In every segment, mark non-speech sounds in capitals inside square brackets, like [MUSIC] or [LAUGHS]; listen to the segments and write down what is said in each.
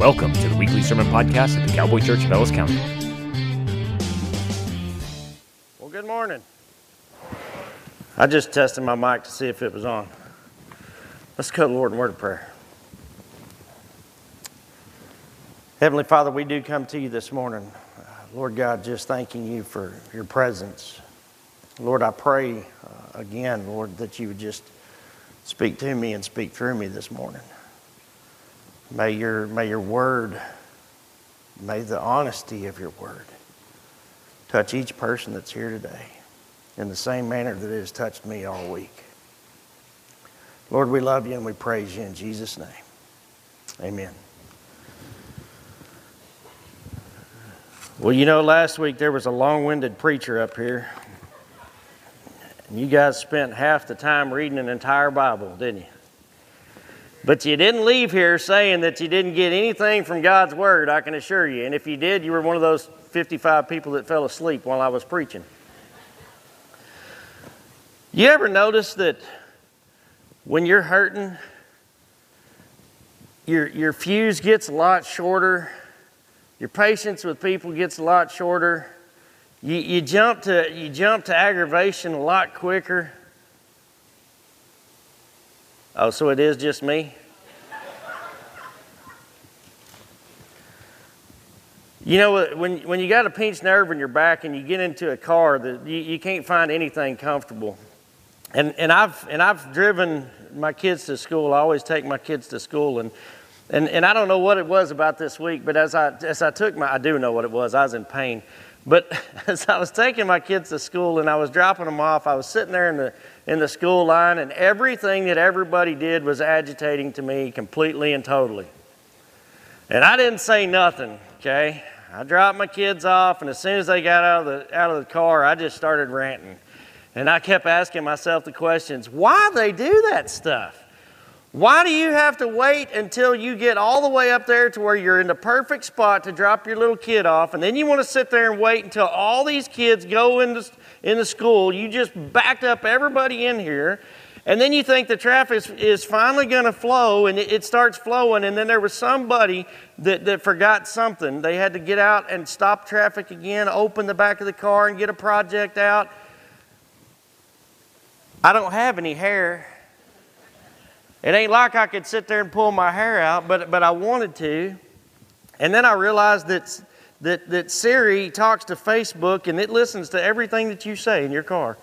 Welcome to the weekly sermon podcast at the Cowboy Church of Ellis County. Well, good morning. I just tested my mic to see if it was on. Let's go Lord in word of prayer. Heavenly Father, we do come to you this morning. Lord God, just thanking you for your presence. Lord, I pray uh, again, Lord, that you would just speak to me and speak through me this morning. May your, may your word, may the honesty of your word touch each person that's here today in the same manner that it has touched me all week. Lord, we love you and we praise you in Jesus' name. Amen. Well, you know, last week there was a long winded preacher up here. And you guys spent half the time reading an entire Bible, didn't you? But you didn't leave here saying that you didn't get anything from God's Word, I can assure you. And if you did, you were one of those 55 people that fell asleep while I was preaching. You ever notice that when you're hurting, your, your fuse gets a lot shorter, your patience with people gets a lot shorter, you, you, jump, to, you jump to aggravation a lot quicker? Oh, so it is just me? You know, uh, when, when you got a pinched nerve in your back and you get into a car, that you, you can't find anything comfortable. And, and, I've, and I've driven my kids to school. I always take my kids to school. And, and, and I don't know what it was about this week, but as I, as I took my, I do know what it was. I was in pain. But [LAUGHS] as I was taking my kids to school and I was dropping them off, I was sitting there in the, in the school line, and everything that everybody did was agitating to me completely and totally. And I didn't say nothing, okay? I dropped my kids off, and as soon as they got out of the, out of the car, I just started ranting. And I kept asking myself the questions why they do that stuff? Why do you have to wait until you get all the way up there to where you're in the perfect spot to drop your little kid off, and then you want to sit there and wait until all these kids go into, into school? You just backed up everybody in here, and then you think the traffic is, finally going to flow, and it, starts flowing, and then there was somebody that, that forgot something. They had to get out and stop traffic again, open the back of the car, and get a project out. I don't have any hair. It ain't like I could sit there and pull my hair out, but, but I wanted to. And then I realized that, that, that Siri talks to Facebook and it listens to everything that you say in your car.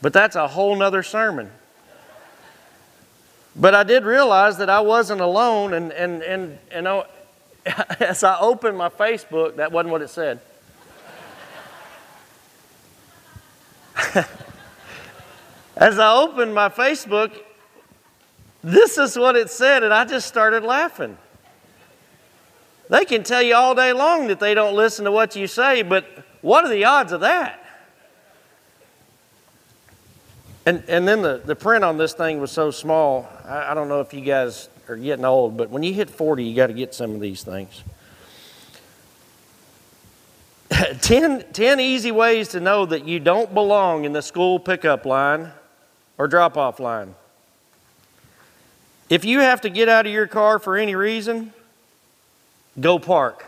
But that's a whole nother sermon. But I did realize that I wasn't alone, and, and, and, and I, [LAUGHS] as I opened my Facebook, that wasn't what it said. [LAUGHS] as I opened my Facebook, this is what it said, and I just started laughing. They can tell you all day long that they don't listen to what you say, but what are the odds of that? And, and then the, the print on this thing was so small. I, I don't know if you guys are getting old, but when you hit 40, you got to get some of these things. [LAUGHS] 10, 10 easy ways to know that you don't belong in the school pickup line or drop off line. If you have to get out of your car for any reason, go park.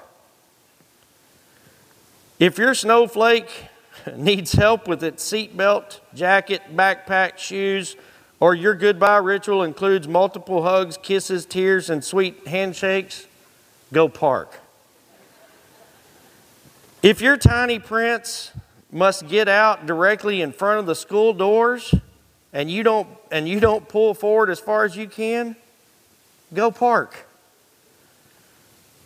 If your snowflake [LAUGHS] needs help with its seatbelt, jacket, backpack, shoes, or your goodbye ritual includes multiple hugs, kisses, tears, and sweet handshakes, go park. If your tiny prince must get out directly in front of the school doors, and you don't and you don't pull forward as far as you can, go park.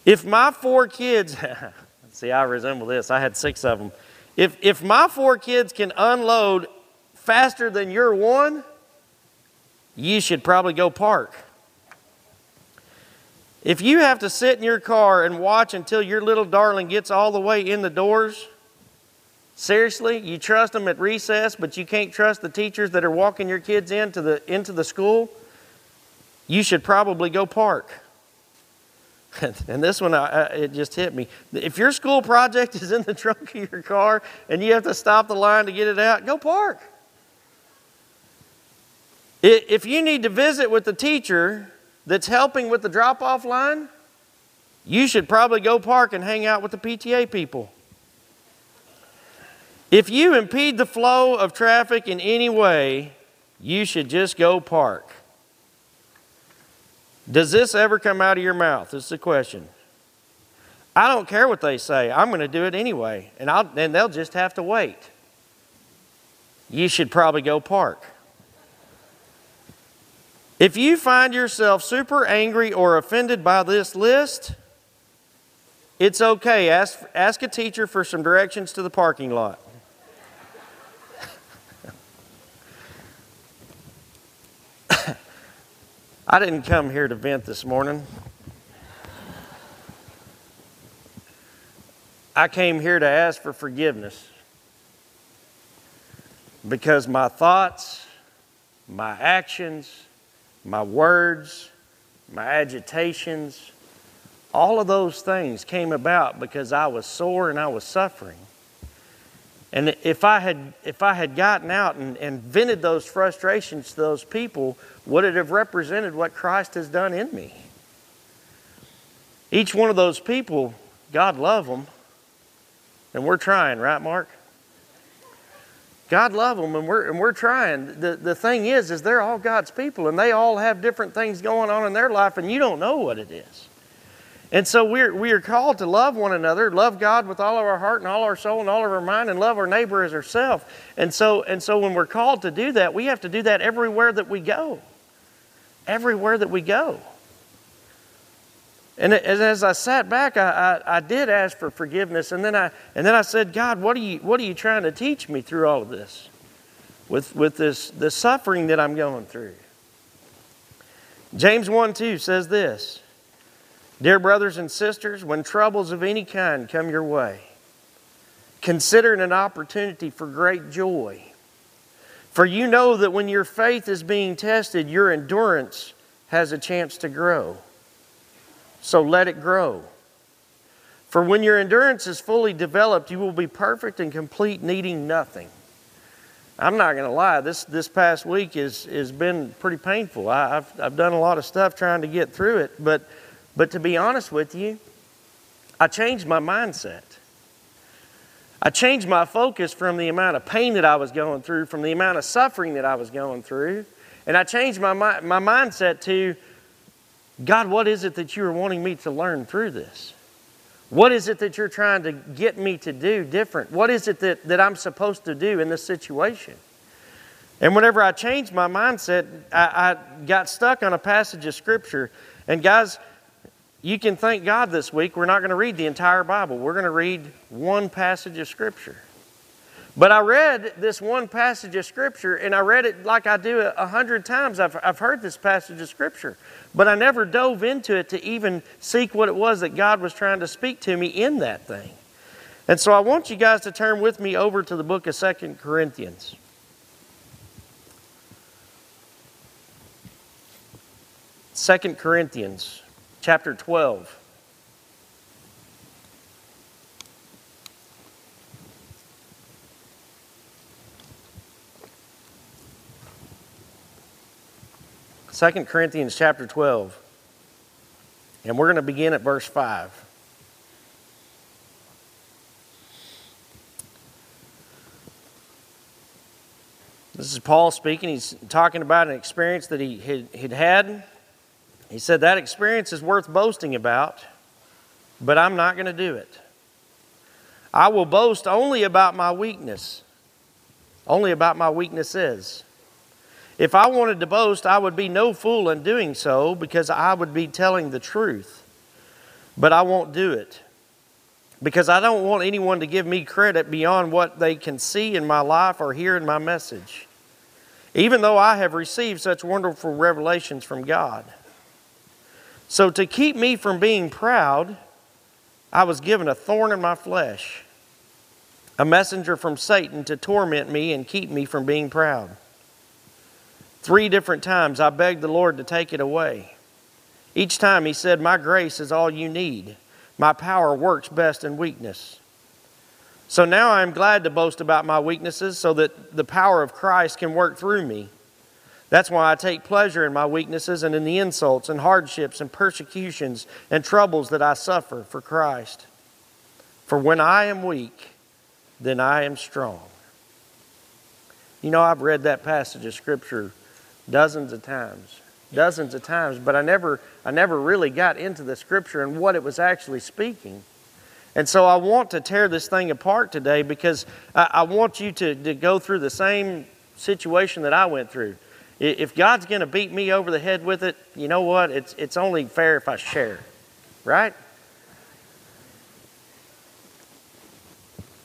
If my four kids, [LAUGHS] see, I resemble this. I had six of them. If if my four kids can unload faster than your one, you should probably go park. If you have to sit in your car and watch until your little darling gets all the way in the doors, Seriously, you trust them at recess, but you can't trust the teachers that are walking your kids into the, into the school? You should probably go park. [LAUGHS] and this one, I, it just hit me. If your school project is in the trunk of your car and you have to stop the line to get it out, go park. If you need to visit with the teacher that's helping with the drop off line, you should probably go park and hang out with the PTA people. If you impede the flow of traffic in any way, you should just go park. Does this ever come out of your mouth? Is the question. I don't care what they say. I'm going to do it anyway, and, I'll, and they'll just have to wait. You should probably go park. If you find yourself super angry or offended by this list, it's okay. Ask, ask a teacher for some directions to the parking lot. I didn't come here to vent this morning. I came here to ask for forgiveness because my thoughts, my actions, my words, my agitations, all of those things came about because I was sore and I was suffering. And if I had, if I had gotten out and, and vented those frustrations to those people, would it have represented what Christ has done in me? Each one of those people, God love them, and we're trying, right, Mark? God love them, and we're, and we're trying. The, the thing is, is they're all God's people, and they all have different things going on in their life, and you don't know what it is. And so we're, we are called to love one another, love God with all of our heart and all our soul and all of our mind, and love our neighbor as ourselves. And so, and so when we're called to do that, we have to do that everywhere that we go. Everywhere that we go. And as I sat back, I, I, I, did ask for forgiveness, and then I and then I said, God, what are you what are you trying to teach me through all of this, with with this the suffering that I'm going through? James one two says this. Dear brothers and sisters, when troubles of any kind come your way, consider it an opportunity for great joy. For you know that when your faith is being tested, your endurance has a chance to grow. So let it grow. For when your endurance is fully developed, you will be perfect and complete, needing nothing. I'm not going to lie, this, this past week has, has been pretty painful. I, have I've done a lot of stuff trying to get through it, but but to be honest with you, I changed my mindset. I changed my focus from the amount of pain that I was going through, from the amount of suffering that I was going through, and I changed my, my mindset to God, what is it that you are wanting me to learn through this? What is it that you're trying to get me to do different? What is it that, that I'm supposed to do in this situation? And whenever I changed my mindset, I, I got stuck on a passage of Scripture. And guys, you can thank God this week. We're not going to read the entire Bible, we're going to read one passage of Scripture. But I read this one passage of Scripture, and I read it like I do a hundred times. I've, I've heard this passage of Scripture, but I never dove into it to even seek what it was that God was trying to speak to me in that thing. And so I want you guys to turn with me over to the book of Second Corinthians. Second Corinthians chapter 12. Second Corinthians chapter 12. And we're going to begin at verse 5. This is Paul speaking. He's talking about an experience that he had had he said, That experience is worth boasting about, but I'm not going to do it. I will boast only about my weakness, only about my weaknesses. If I wanted to boast, I would be no fool in doing so because I would be telling the truth. But I won't do it because I don't want anyone to give me credit beyond what they can see in my life or hear in my message, even though I have received such wonderful revelations from God. So, to keep me from being proud, I was given a thorn in my flesh, a messenger from Satan to torment me and keep me from being proud. Three different times I begged the Lord to take it away. Each time he said, My grace is all you need. My power works best in weakness. So now I am glad to boast about my weaknesses so that the power of Christ can work through me. That's why I take pleasure in my weaknesses and in the insults and hardships and persecutions and troubles that I suffer for Christ. For when I am weak, then I am strong. You know, I've read that passage of Scripture dozens of times, dozens of times, but I never, I never really got into the Scripture and what it was actually speaking. And so I want to tear this thing apart today because I, I want you to, to go through the same situation that I went through. If God's going to beat me over the head with it, you know what? It's, it's only fair if I share, right?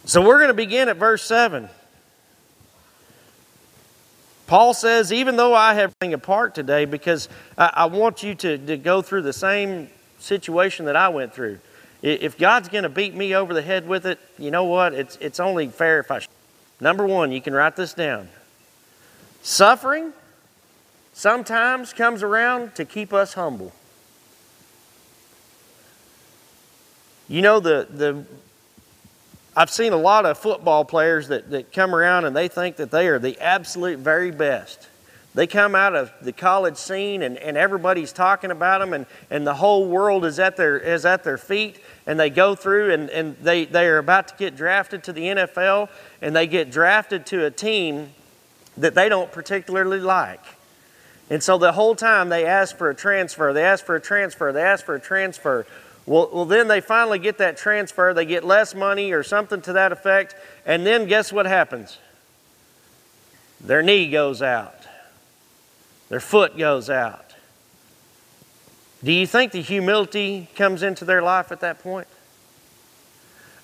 So we're going to begin at verse 7. Paul says, even though I have thing apart today, because I, I want you to, to go through the same situation that I went through. If God's going to beat me over the head with it, you know what? It's, it's only fair if I. Number one, you can write this down. Suffering sometimes comes around to keep us humble. You know, the, the I've seen a lot of football players that, that come around and they think that they are the absolute very best. They come out of the college scene and, and everybody's talking about them and, and the whole world is at their, is at their feet and they go through and, and they, they are about to get drafted to the NFL and they get drafted to a team that they don't particularly like. And so the whole time they ask for a transfer, they ask for a transfer, they ask for a transfer. Well, well, then they finally get that transfer, they get less money or something to that effect, and then guess what happens? Their knee goes out, their foot goes out. Do you think the humility comes into their life at that point?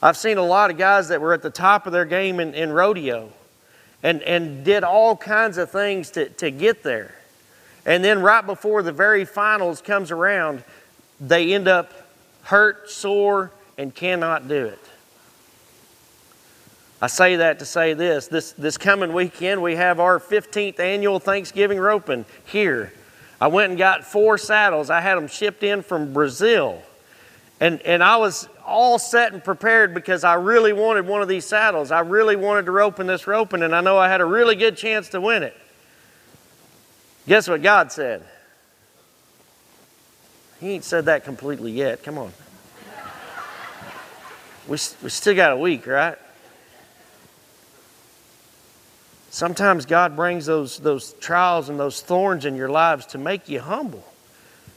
I've seen a lot of guys that were at the top of their game in, in rodeo and, and did all kinds of things to, to get there. And then right before the very finals comes around, they end up hurt, sore, and cannot do it. I say that to say this. This, this coming weekend, we have our 15th annual Thanksgiving roping here. I went and got four saddles. I had them shipped in from Brazil. And, and I was all set and prepared because I really wanted one of these saddles. I really wanted to rope in this roping, and I know I had a really good chance to win it. Guess what God said? He ain't said that completely yet. Come on. We, we still got a week, right? Sometimes God brings those, those trials and those thorns in your lives to make you humble,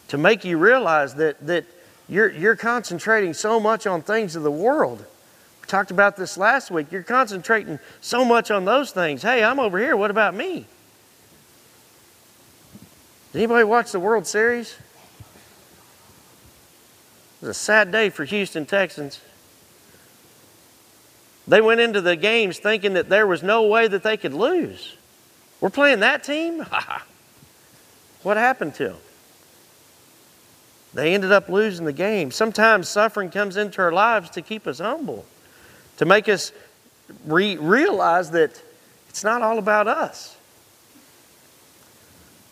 to make you realize that, that you're, you're concentrating so much on things of the world. We talked about this last week. You're concentrating so much on those things. Hey, I'm over here. What about me? Did anybody watch the World Series? It was a sad day for Houston Texans. They went into the games thinking that there was no way that they could lose. We're playing that team? [LAUGHS] what happened to them? They ended up losing the game. Sometimes suffering comes into our lives to keep us humble, to make us re- realize that it's not all about us.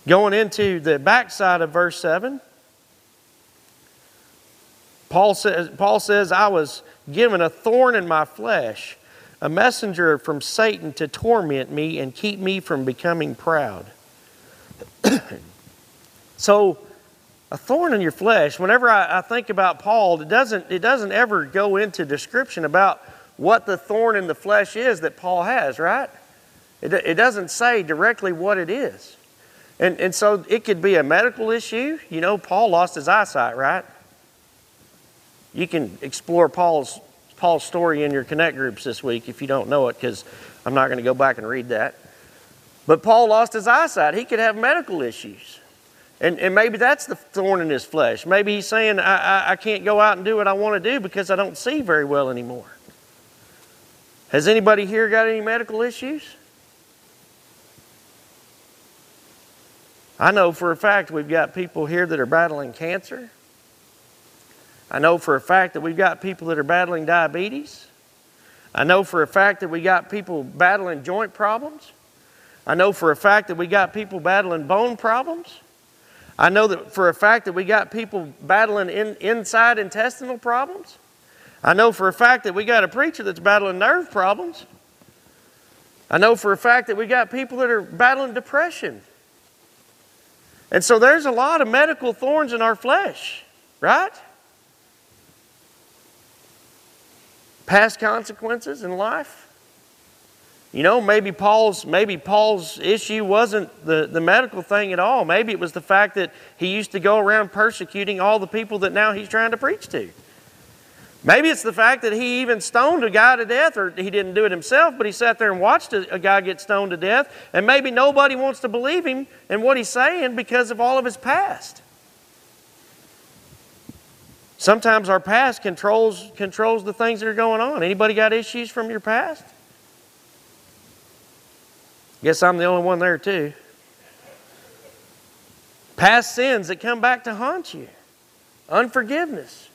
Going into the backside of verse 7, Paul says, Paul says, I was given a thorn in my flesh, a messenger from Satan to torment me and keep me from becoming proud. [CLEARS THROAT] so, a thorn in your flesh, whenever I, I, think about Paul, it doesn't, it doesn't ever go into description about what the thorn in the flesh is that Paul has, right? It, it doesn't say directly what it is. And, and so it could be a medical issue. You know, Paul lost his eyesight, right? You can explore Paul's, Paul's story in your Connect groups this week if you don't know it, because I'm not going to go back and read that. But Paul lost his eyesight. He could have medical issues. And, and maybe that's the thorn in his flesh. Maybe he's saying, I, I, I can't go out and do what I want to do because I don't see very well anymore. Has anybody here got any medical issues? I know for a fact we've got people here that are battling cancer. I know for a fact that we've got people that are battling diabetes. I know for a fact that we got people battling joint problems. I know for a fact that we got people battling bone problems. I know that for a fact that we got people battling in, inside intestinal problems. I know for a fact that we got a preacher that's battling nerve problems. I know for a fact that we got people that are battling depression. And so there's a lot of medical thorns in our flesh, right? Past consequences in life. You know, maybe Paul's maybe Paul's issue wasn't the, the medical thing at all. Maybe it was the fact that he used to go around persecuting all the people that now he's trying to preach to. Maybe it's the fact that he even stoned a guy to death, or he didn't do it himself, but he sat there and watched a, guy get stoned to death, and maybe nobody wants to believe him and what he's saying because of all of his past. Sometimes our past controls controls the things that are going on. Anybody got issues from your past? Guess I'm the only one there too. Past sins that come back to haunt you. Unforgiveness.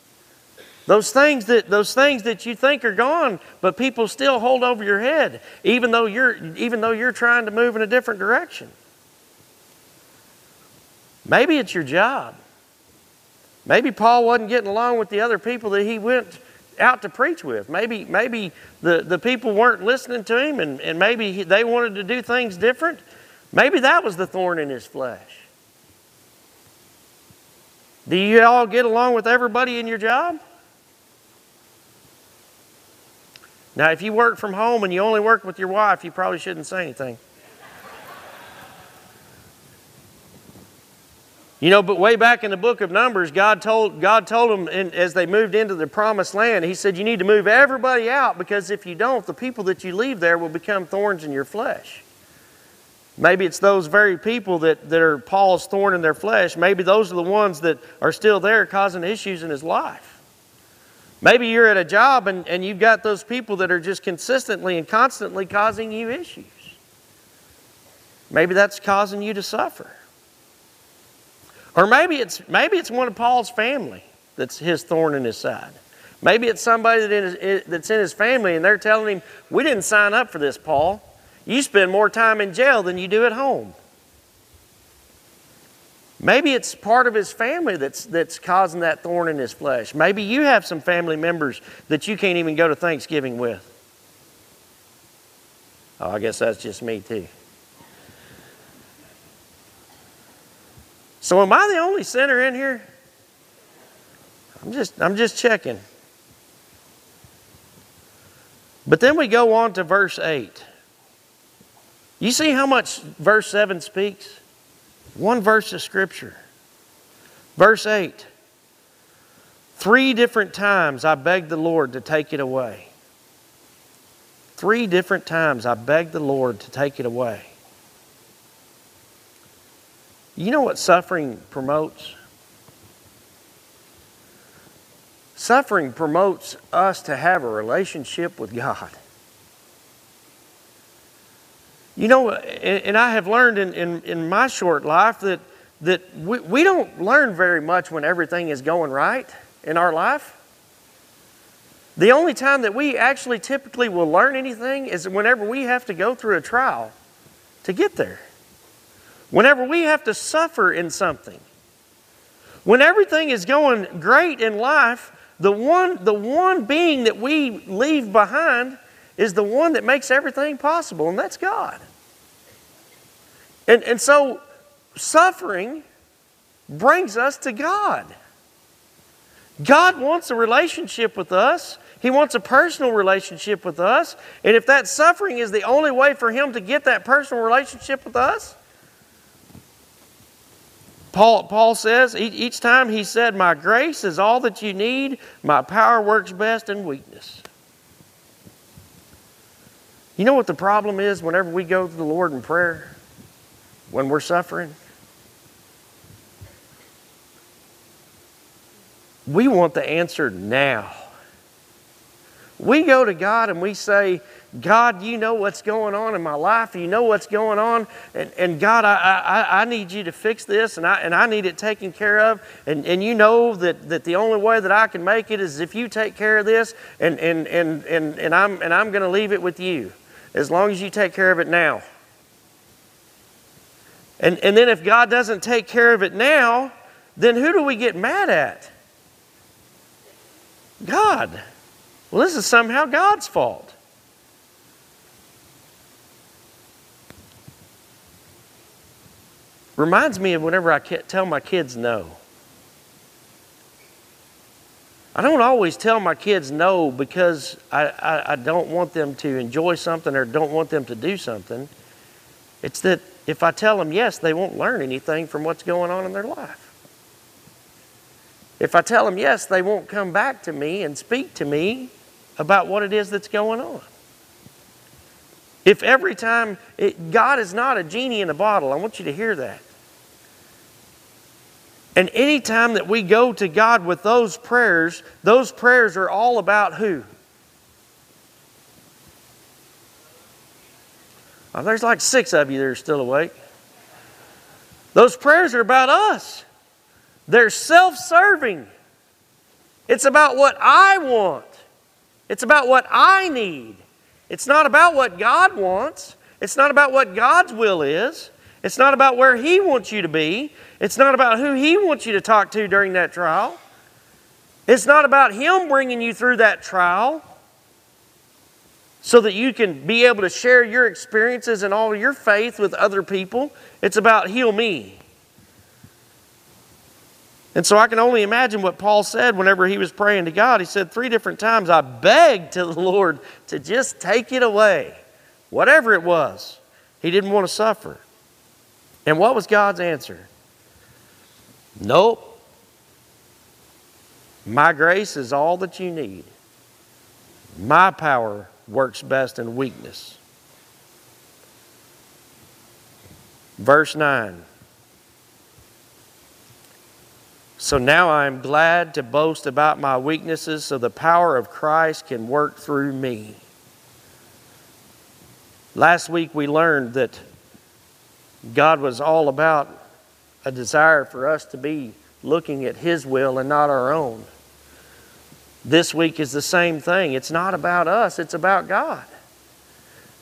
Those things that those things that you think are gone, but people still hold over your head, even though you're even though you're trying to move in a different direction. Maybe it's your job. Maybe Paul wasn't getting along with the other people that he went out to preach with. Maybe maybe the, the people weren't listening to him and, and maybe he, they wanted to do things different. Maybe that was the thorn in his flesh. Do you all get along with everybody in your job? Now, if you work from home and you only work with your wife, you probably shouldn't say anything. You know, but way back in the book of Numbers, God told, God told them in, as they moved into the promised land, He said, You need to move everybody out because if you don't, the people that you leave there will become thorns in your flesh. Maybe it's those very people that, that are Paul's thorn in their flesh. Maybe those are the ones that are still there causing issues in his life. Maybe you're at a job and, and you've got those people that are just consistently and constantly causing you issues. Maybe that's causing you to suffer. Or maybe it's, maybe it's one of Paul's family that's his thorn in his side. Maybe it's somebody that is, that's in his family and they're telling him, We didn't sign up for this, Paul. You spend more time in jail than you do at home. Maybe it's part of his family that's, that's causing that thorn in his flesh. Maybe you have some family members that you can't even go to Thanksgiving with. Oh, I guess that's just me too. So am I the only sinner in here? I'm just I'm just checking. But then we go on to verse 8. You see how much verse 7 speaks? One verse of Scripture. Verse 8 Three different times I begged the Lord to take it away. Three different times I begged the Lord to take it away. You know what suffering promotes? Suffering promotes us to have a relationship with God. You know, and I have learned in, in, in my short life that, that we, we don't learn very much when everything is going right in our life. The only time that we actually typically will learn anything is whenever we have to go through a trial to get there. Whenever we have to suffer in something. When everything is going great in life, the one, the one being that we leave behind is the one that makes everything possible, and that's God. And, and so suffering brings us to God. God wants a relationship with us. He wants a personal relationship with us. And if that suffering is the only way for Him to get that personal relationship with us, Paul, Paul says each time he said, My grace is all that you need, my power works best in weakness. You know what the problem is whenever we go to the Lord in prayer? when we're suffering? We want the answer now. We go to God and we say, God, you know what's going on in my life. You know what's going on. And, and God, I, I, I need you to fix this and I, and I need it taken care of. And, and you know that, that the only way that I can make it is if you take care of this and, and, and, and, and I'm, and I'm going to leave it with you as long as you take care of it now. And, and then if God doesn't take care of it now, then who do we get mad at? God. Well, this is somehow God's fault. reminds me of whenever I tell my kids no. I don't always tell my kids no because I, I, I, don't want them to enjoy something or don't want them to do something. It's that if I tell them yes, they won't learn anything from what's going on in their life. If I tell them yes, they won't come back to me and speak to me about what it is that's going on. If every time, it, God is not a genie in a bottle, I want you to hear that. And anytime that we go to God with those prayers, those prayers are all about who? Oh, there's like six of you that are still awake. Those prayers are about us. They're self serving. It's about what I want, it's about what I need. It's not about what God wants, it's not about what God's will is, it's not about where He wants you to be, it's not about who He wants you to talk to during that trial. It's not about Him bringing you through that trial so that you can be able to share your experiences and all your faith with other people. It's about heal me. And so I can only imagine what Paul said whenever he was praying to God. He said three different times, I begged to the [LAUGHS] Lord to just take it away, whatever it was. He didn't want to suffer. And what was God's answer? Nope. My grace is all that you need. My power works best in weakness. Verse 9. So now I am glad to boast about my weaknesses so the power of Christ can work through me. Last week we learned that God was all about a desire for us to be looking at His will and not our own. This week is the same thing. It's not about us, it's about God.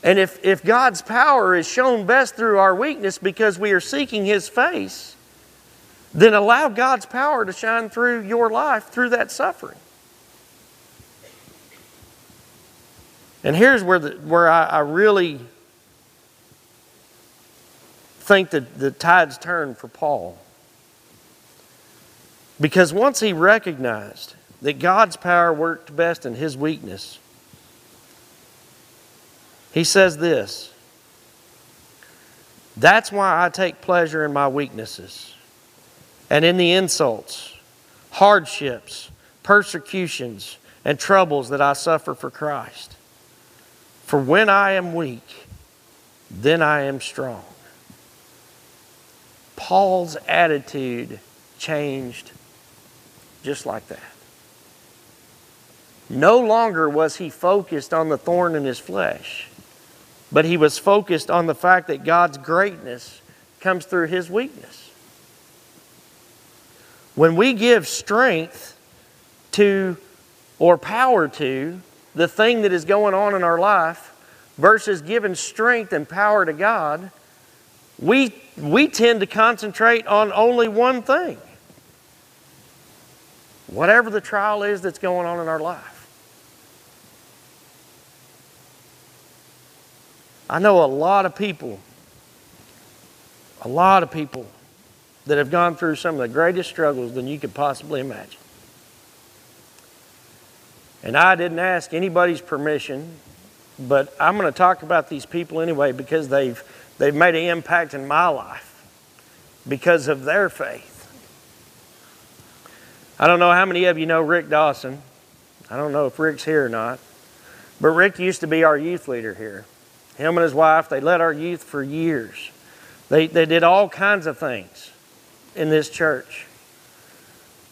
And if, if God's power is shown best through our weakness because we are seeking His face, then allow God's power to shine through your life through that suffering. And here's where, the, where I, I really think that the tides turned for Paul. Because once he recognized that God's power worked best in his weakness, he says this That's why I take pleasure in my weaknesses and in the insults, hardships, persecutions, and troubles that I suffer for Christ. For when I am weak, then I am strong. Paul's attitude changed just like that. No longer was he focused on the thorn in his flesh, but he was focused on the fact that God's greatness comes through his weakness. When we give strength to or power to the thing that is going on in our life versus giving strength and power to God, we, we tend to concentrate on only one thing. Whatever the trial is that's going on in our life. I know a lot of people, a lot of people that have gone through some of the greatest struggles than you could possibly imagine. And I didn't ask anybody's permission, but I'm going to talk about these people anyway because they've, they've made an impact in my life because of their faith. I don't know how many of you know Rick Dawson. I don't know if Rick's here or not. But Rick used to be our youth leader here. Him and his wife, they led our youth for years. They, they did all kinds of things in this church.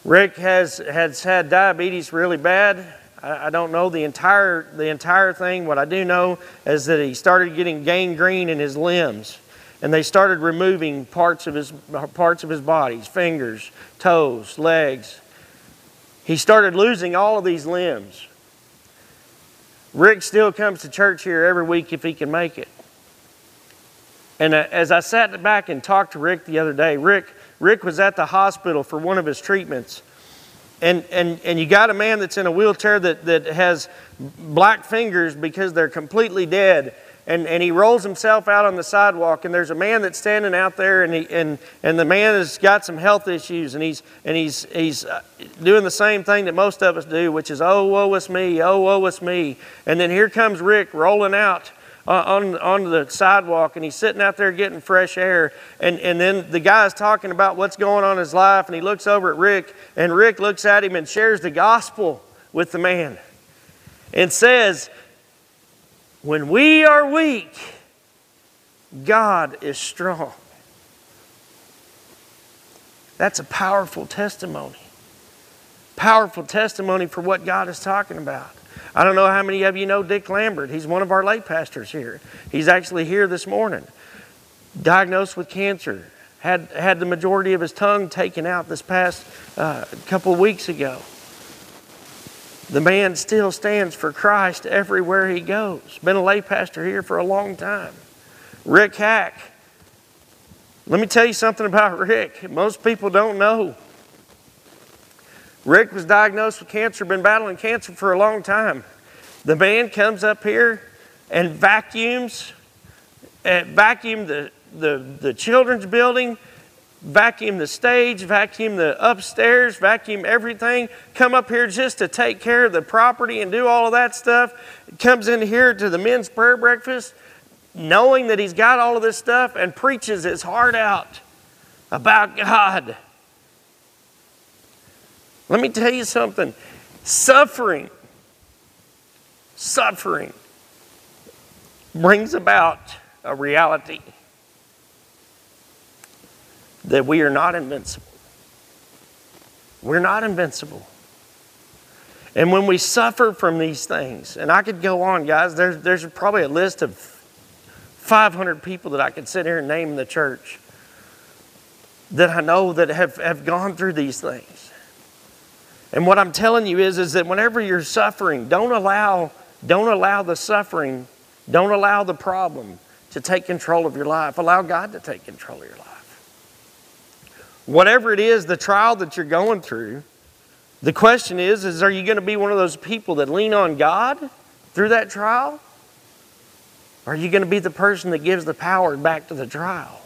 Rick has, has had diabetes really bad. I, don't know the entire, the entire thing. What I do know is that he started getting gangrene in his limbs. And they started removing parts of his, parts of his body, fingers, toes, legs. He started losing all of these limbs. Rick still comes to church here every week if he can make it. And uh, as I sat back and talked to Rick the other day, Rick, Rick was at the hospital for one of his treatments. And, and, and you got a man that's in a wheelchair that, that has black fingers because they're completely dead. and, and he rolls himself out on the sidewalk, and there's a man that's standing out there, and, he, and, and the man has got some health issues, and he's, and he's, he's uh, doing the same thing that most of us do, which is, oh, woe is me, oh, woe is me. And then here comes Rick rolling out Uh, on, on the sidewalk and he's sitting out there getting fresh air. And, and then the guy's talking about what's going on in his life and he looks over at Rick and Rick looks at him and shares the gospel with the man and says, When we are weak, God is strong. That's a powerful testimony. Powerful testimony for what God is talking about. I don't know how many of you know Dick Lambert. He's one of our lay pastors here. He's actually here this morning. Diagnosed with cancer. Had, had the majority of his tongue taken out this past uh, couple weeks ago. The man still stands for Christ everywhere he goes. Been a lay pastor here for a long time. Rick Hack. Let me tell you something about [LAUGHS] Rick. Most people don't know. Rick was diagnosed with cancer, been battling cancer for a long time. The man comes up here and vacuums, uh, vacuum the, the, the children's building, vacuum the stage, vacuum the upstairs, vacuum everything, come up here just to take care of the property and do all of that stuff. Comes in here to the men's prayer breakfast knowing that he's got all of this stuff and preaches his heart out about God. Let me tell you something suffering, suffering brings about a reality that we are not invincible. We're not invincible. And when we suffer from these things, and I could go on, guys, there's, there's probably a list of 500 people that I could sit here and name in the church that I know that have, have gone through these things. And what I'm telling you is, is that whenever you're suffering, don't allow, don't allow the suffering, don't allow the problem to take control of your life. Allow God to take control of your life. Whatever it is, the trial that you're going through, the question is, is are you going to be one of those people that lean on God through that trial? Or are you going to be the person that gives the power back to the trial?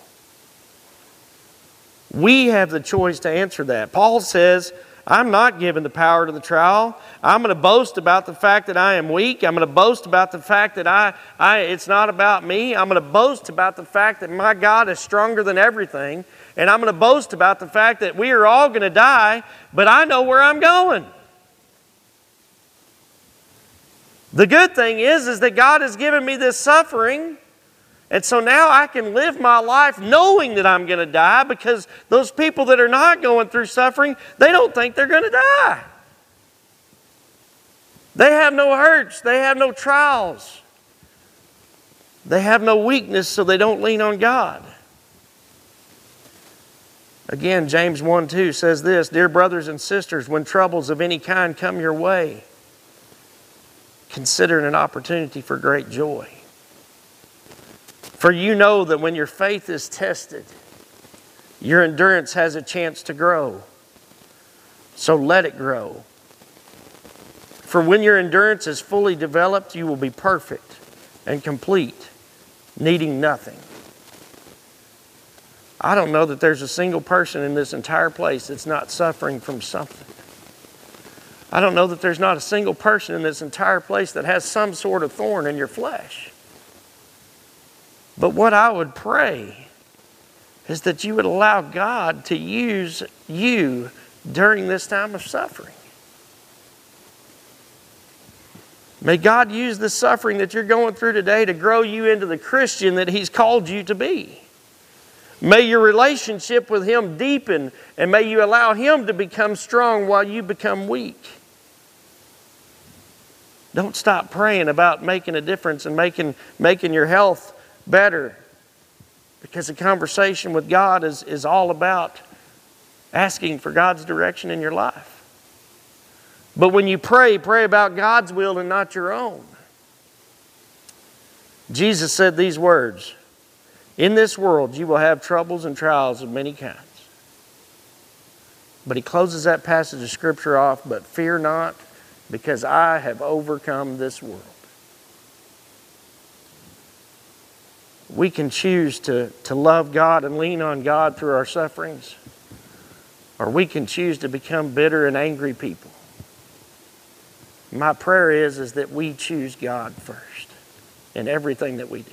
We have the choice to answer that. Paul says, I'm not giving the power to the trial. I'm going to boast about the fact that I am weak. I'm going to boast about the fact that I, I, it's not about me. I'm going to boast about the fact that my God is stronger than everything. And I'm going to boast about the fact that we are all going to die, but I know where I'm going. The good thing is, is that God has given me this suffering and so now I can live my life knowing that I'm going to die because those people that are not going through suffering, they don't think they're going to die. They have no hurts, they have no trials, they have no weakness, so they don't lean on God. Again, James 1 2 says this Dear brothers and sisters, when troubles of any kind come your way, consider it an opportunity for great joy. For you know that when your faith is tested, your endurance has a chance to grow. So let it grow. For when your endurance is fully developed, you will be perfect and complete, needing nothing. I don't know that there's a single person in this entire place that's not suffering from something. I don't know that there's not a single person in this entire place that has some sort of thorn in your flesh. But what I would pray is that you would allow God to use you during this time of suffering. May God use the suffering that you're going through today to grow you into the Christian that He's called you to be. May your relationship with Him deepen and may you allow Him to become strong while you become weak. Don't stop praying about making a difference and making, making your health better. Because a conversation with God is, is all about asking for God's direction in your life. But when you pray, pray about God's will and not your own. Jesus said these words In this world you will have troubles and trials of many kinds. But he closes that passage of Scripture off, but fear not, because I have overcome this world. We can choose to, to love God and lean on God through our sufferings, or we can choose to become bitter and angry people. My prayer is, is that we choose God first in everything that we do.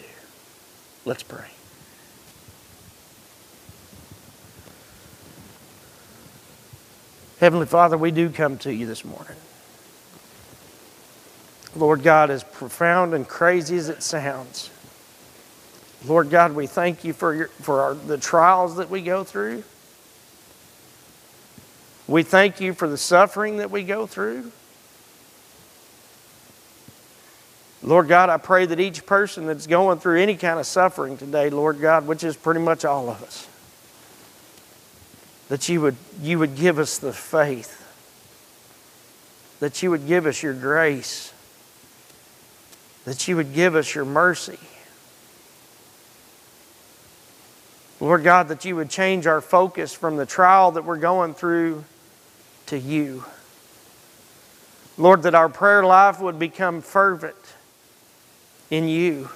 Let's pray. Heavenly Father, we do come to you this morning. Lord God, as profound and crazy as it sounds, Lord God, we thank you for, your, for our, the trials that we go through. We thank you for the suffering that we go through. Lord God, I pray that each person that's going through any kind of suffering today, Lord God, which is pretty much all of us, that you would, you would give us the faith, that you would give us your grace, that you would give us your mercy. Lord God, that you would change our focus from the trial that we're going through to you. Lord, that our prayer life would become fervent in you.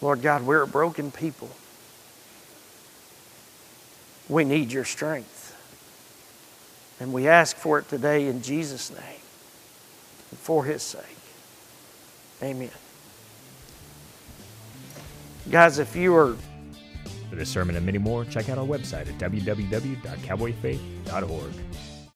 Lord God, we're a broken people. We need your strength. And we ask for it today in Jesus' name for his sake. Amen. Guys, if you are. For this sermon and many more, check out our website at www.cowboyfaith.org.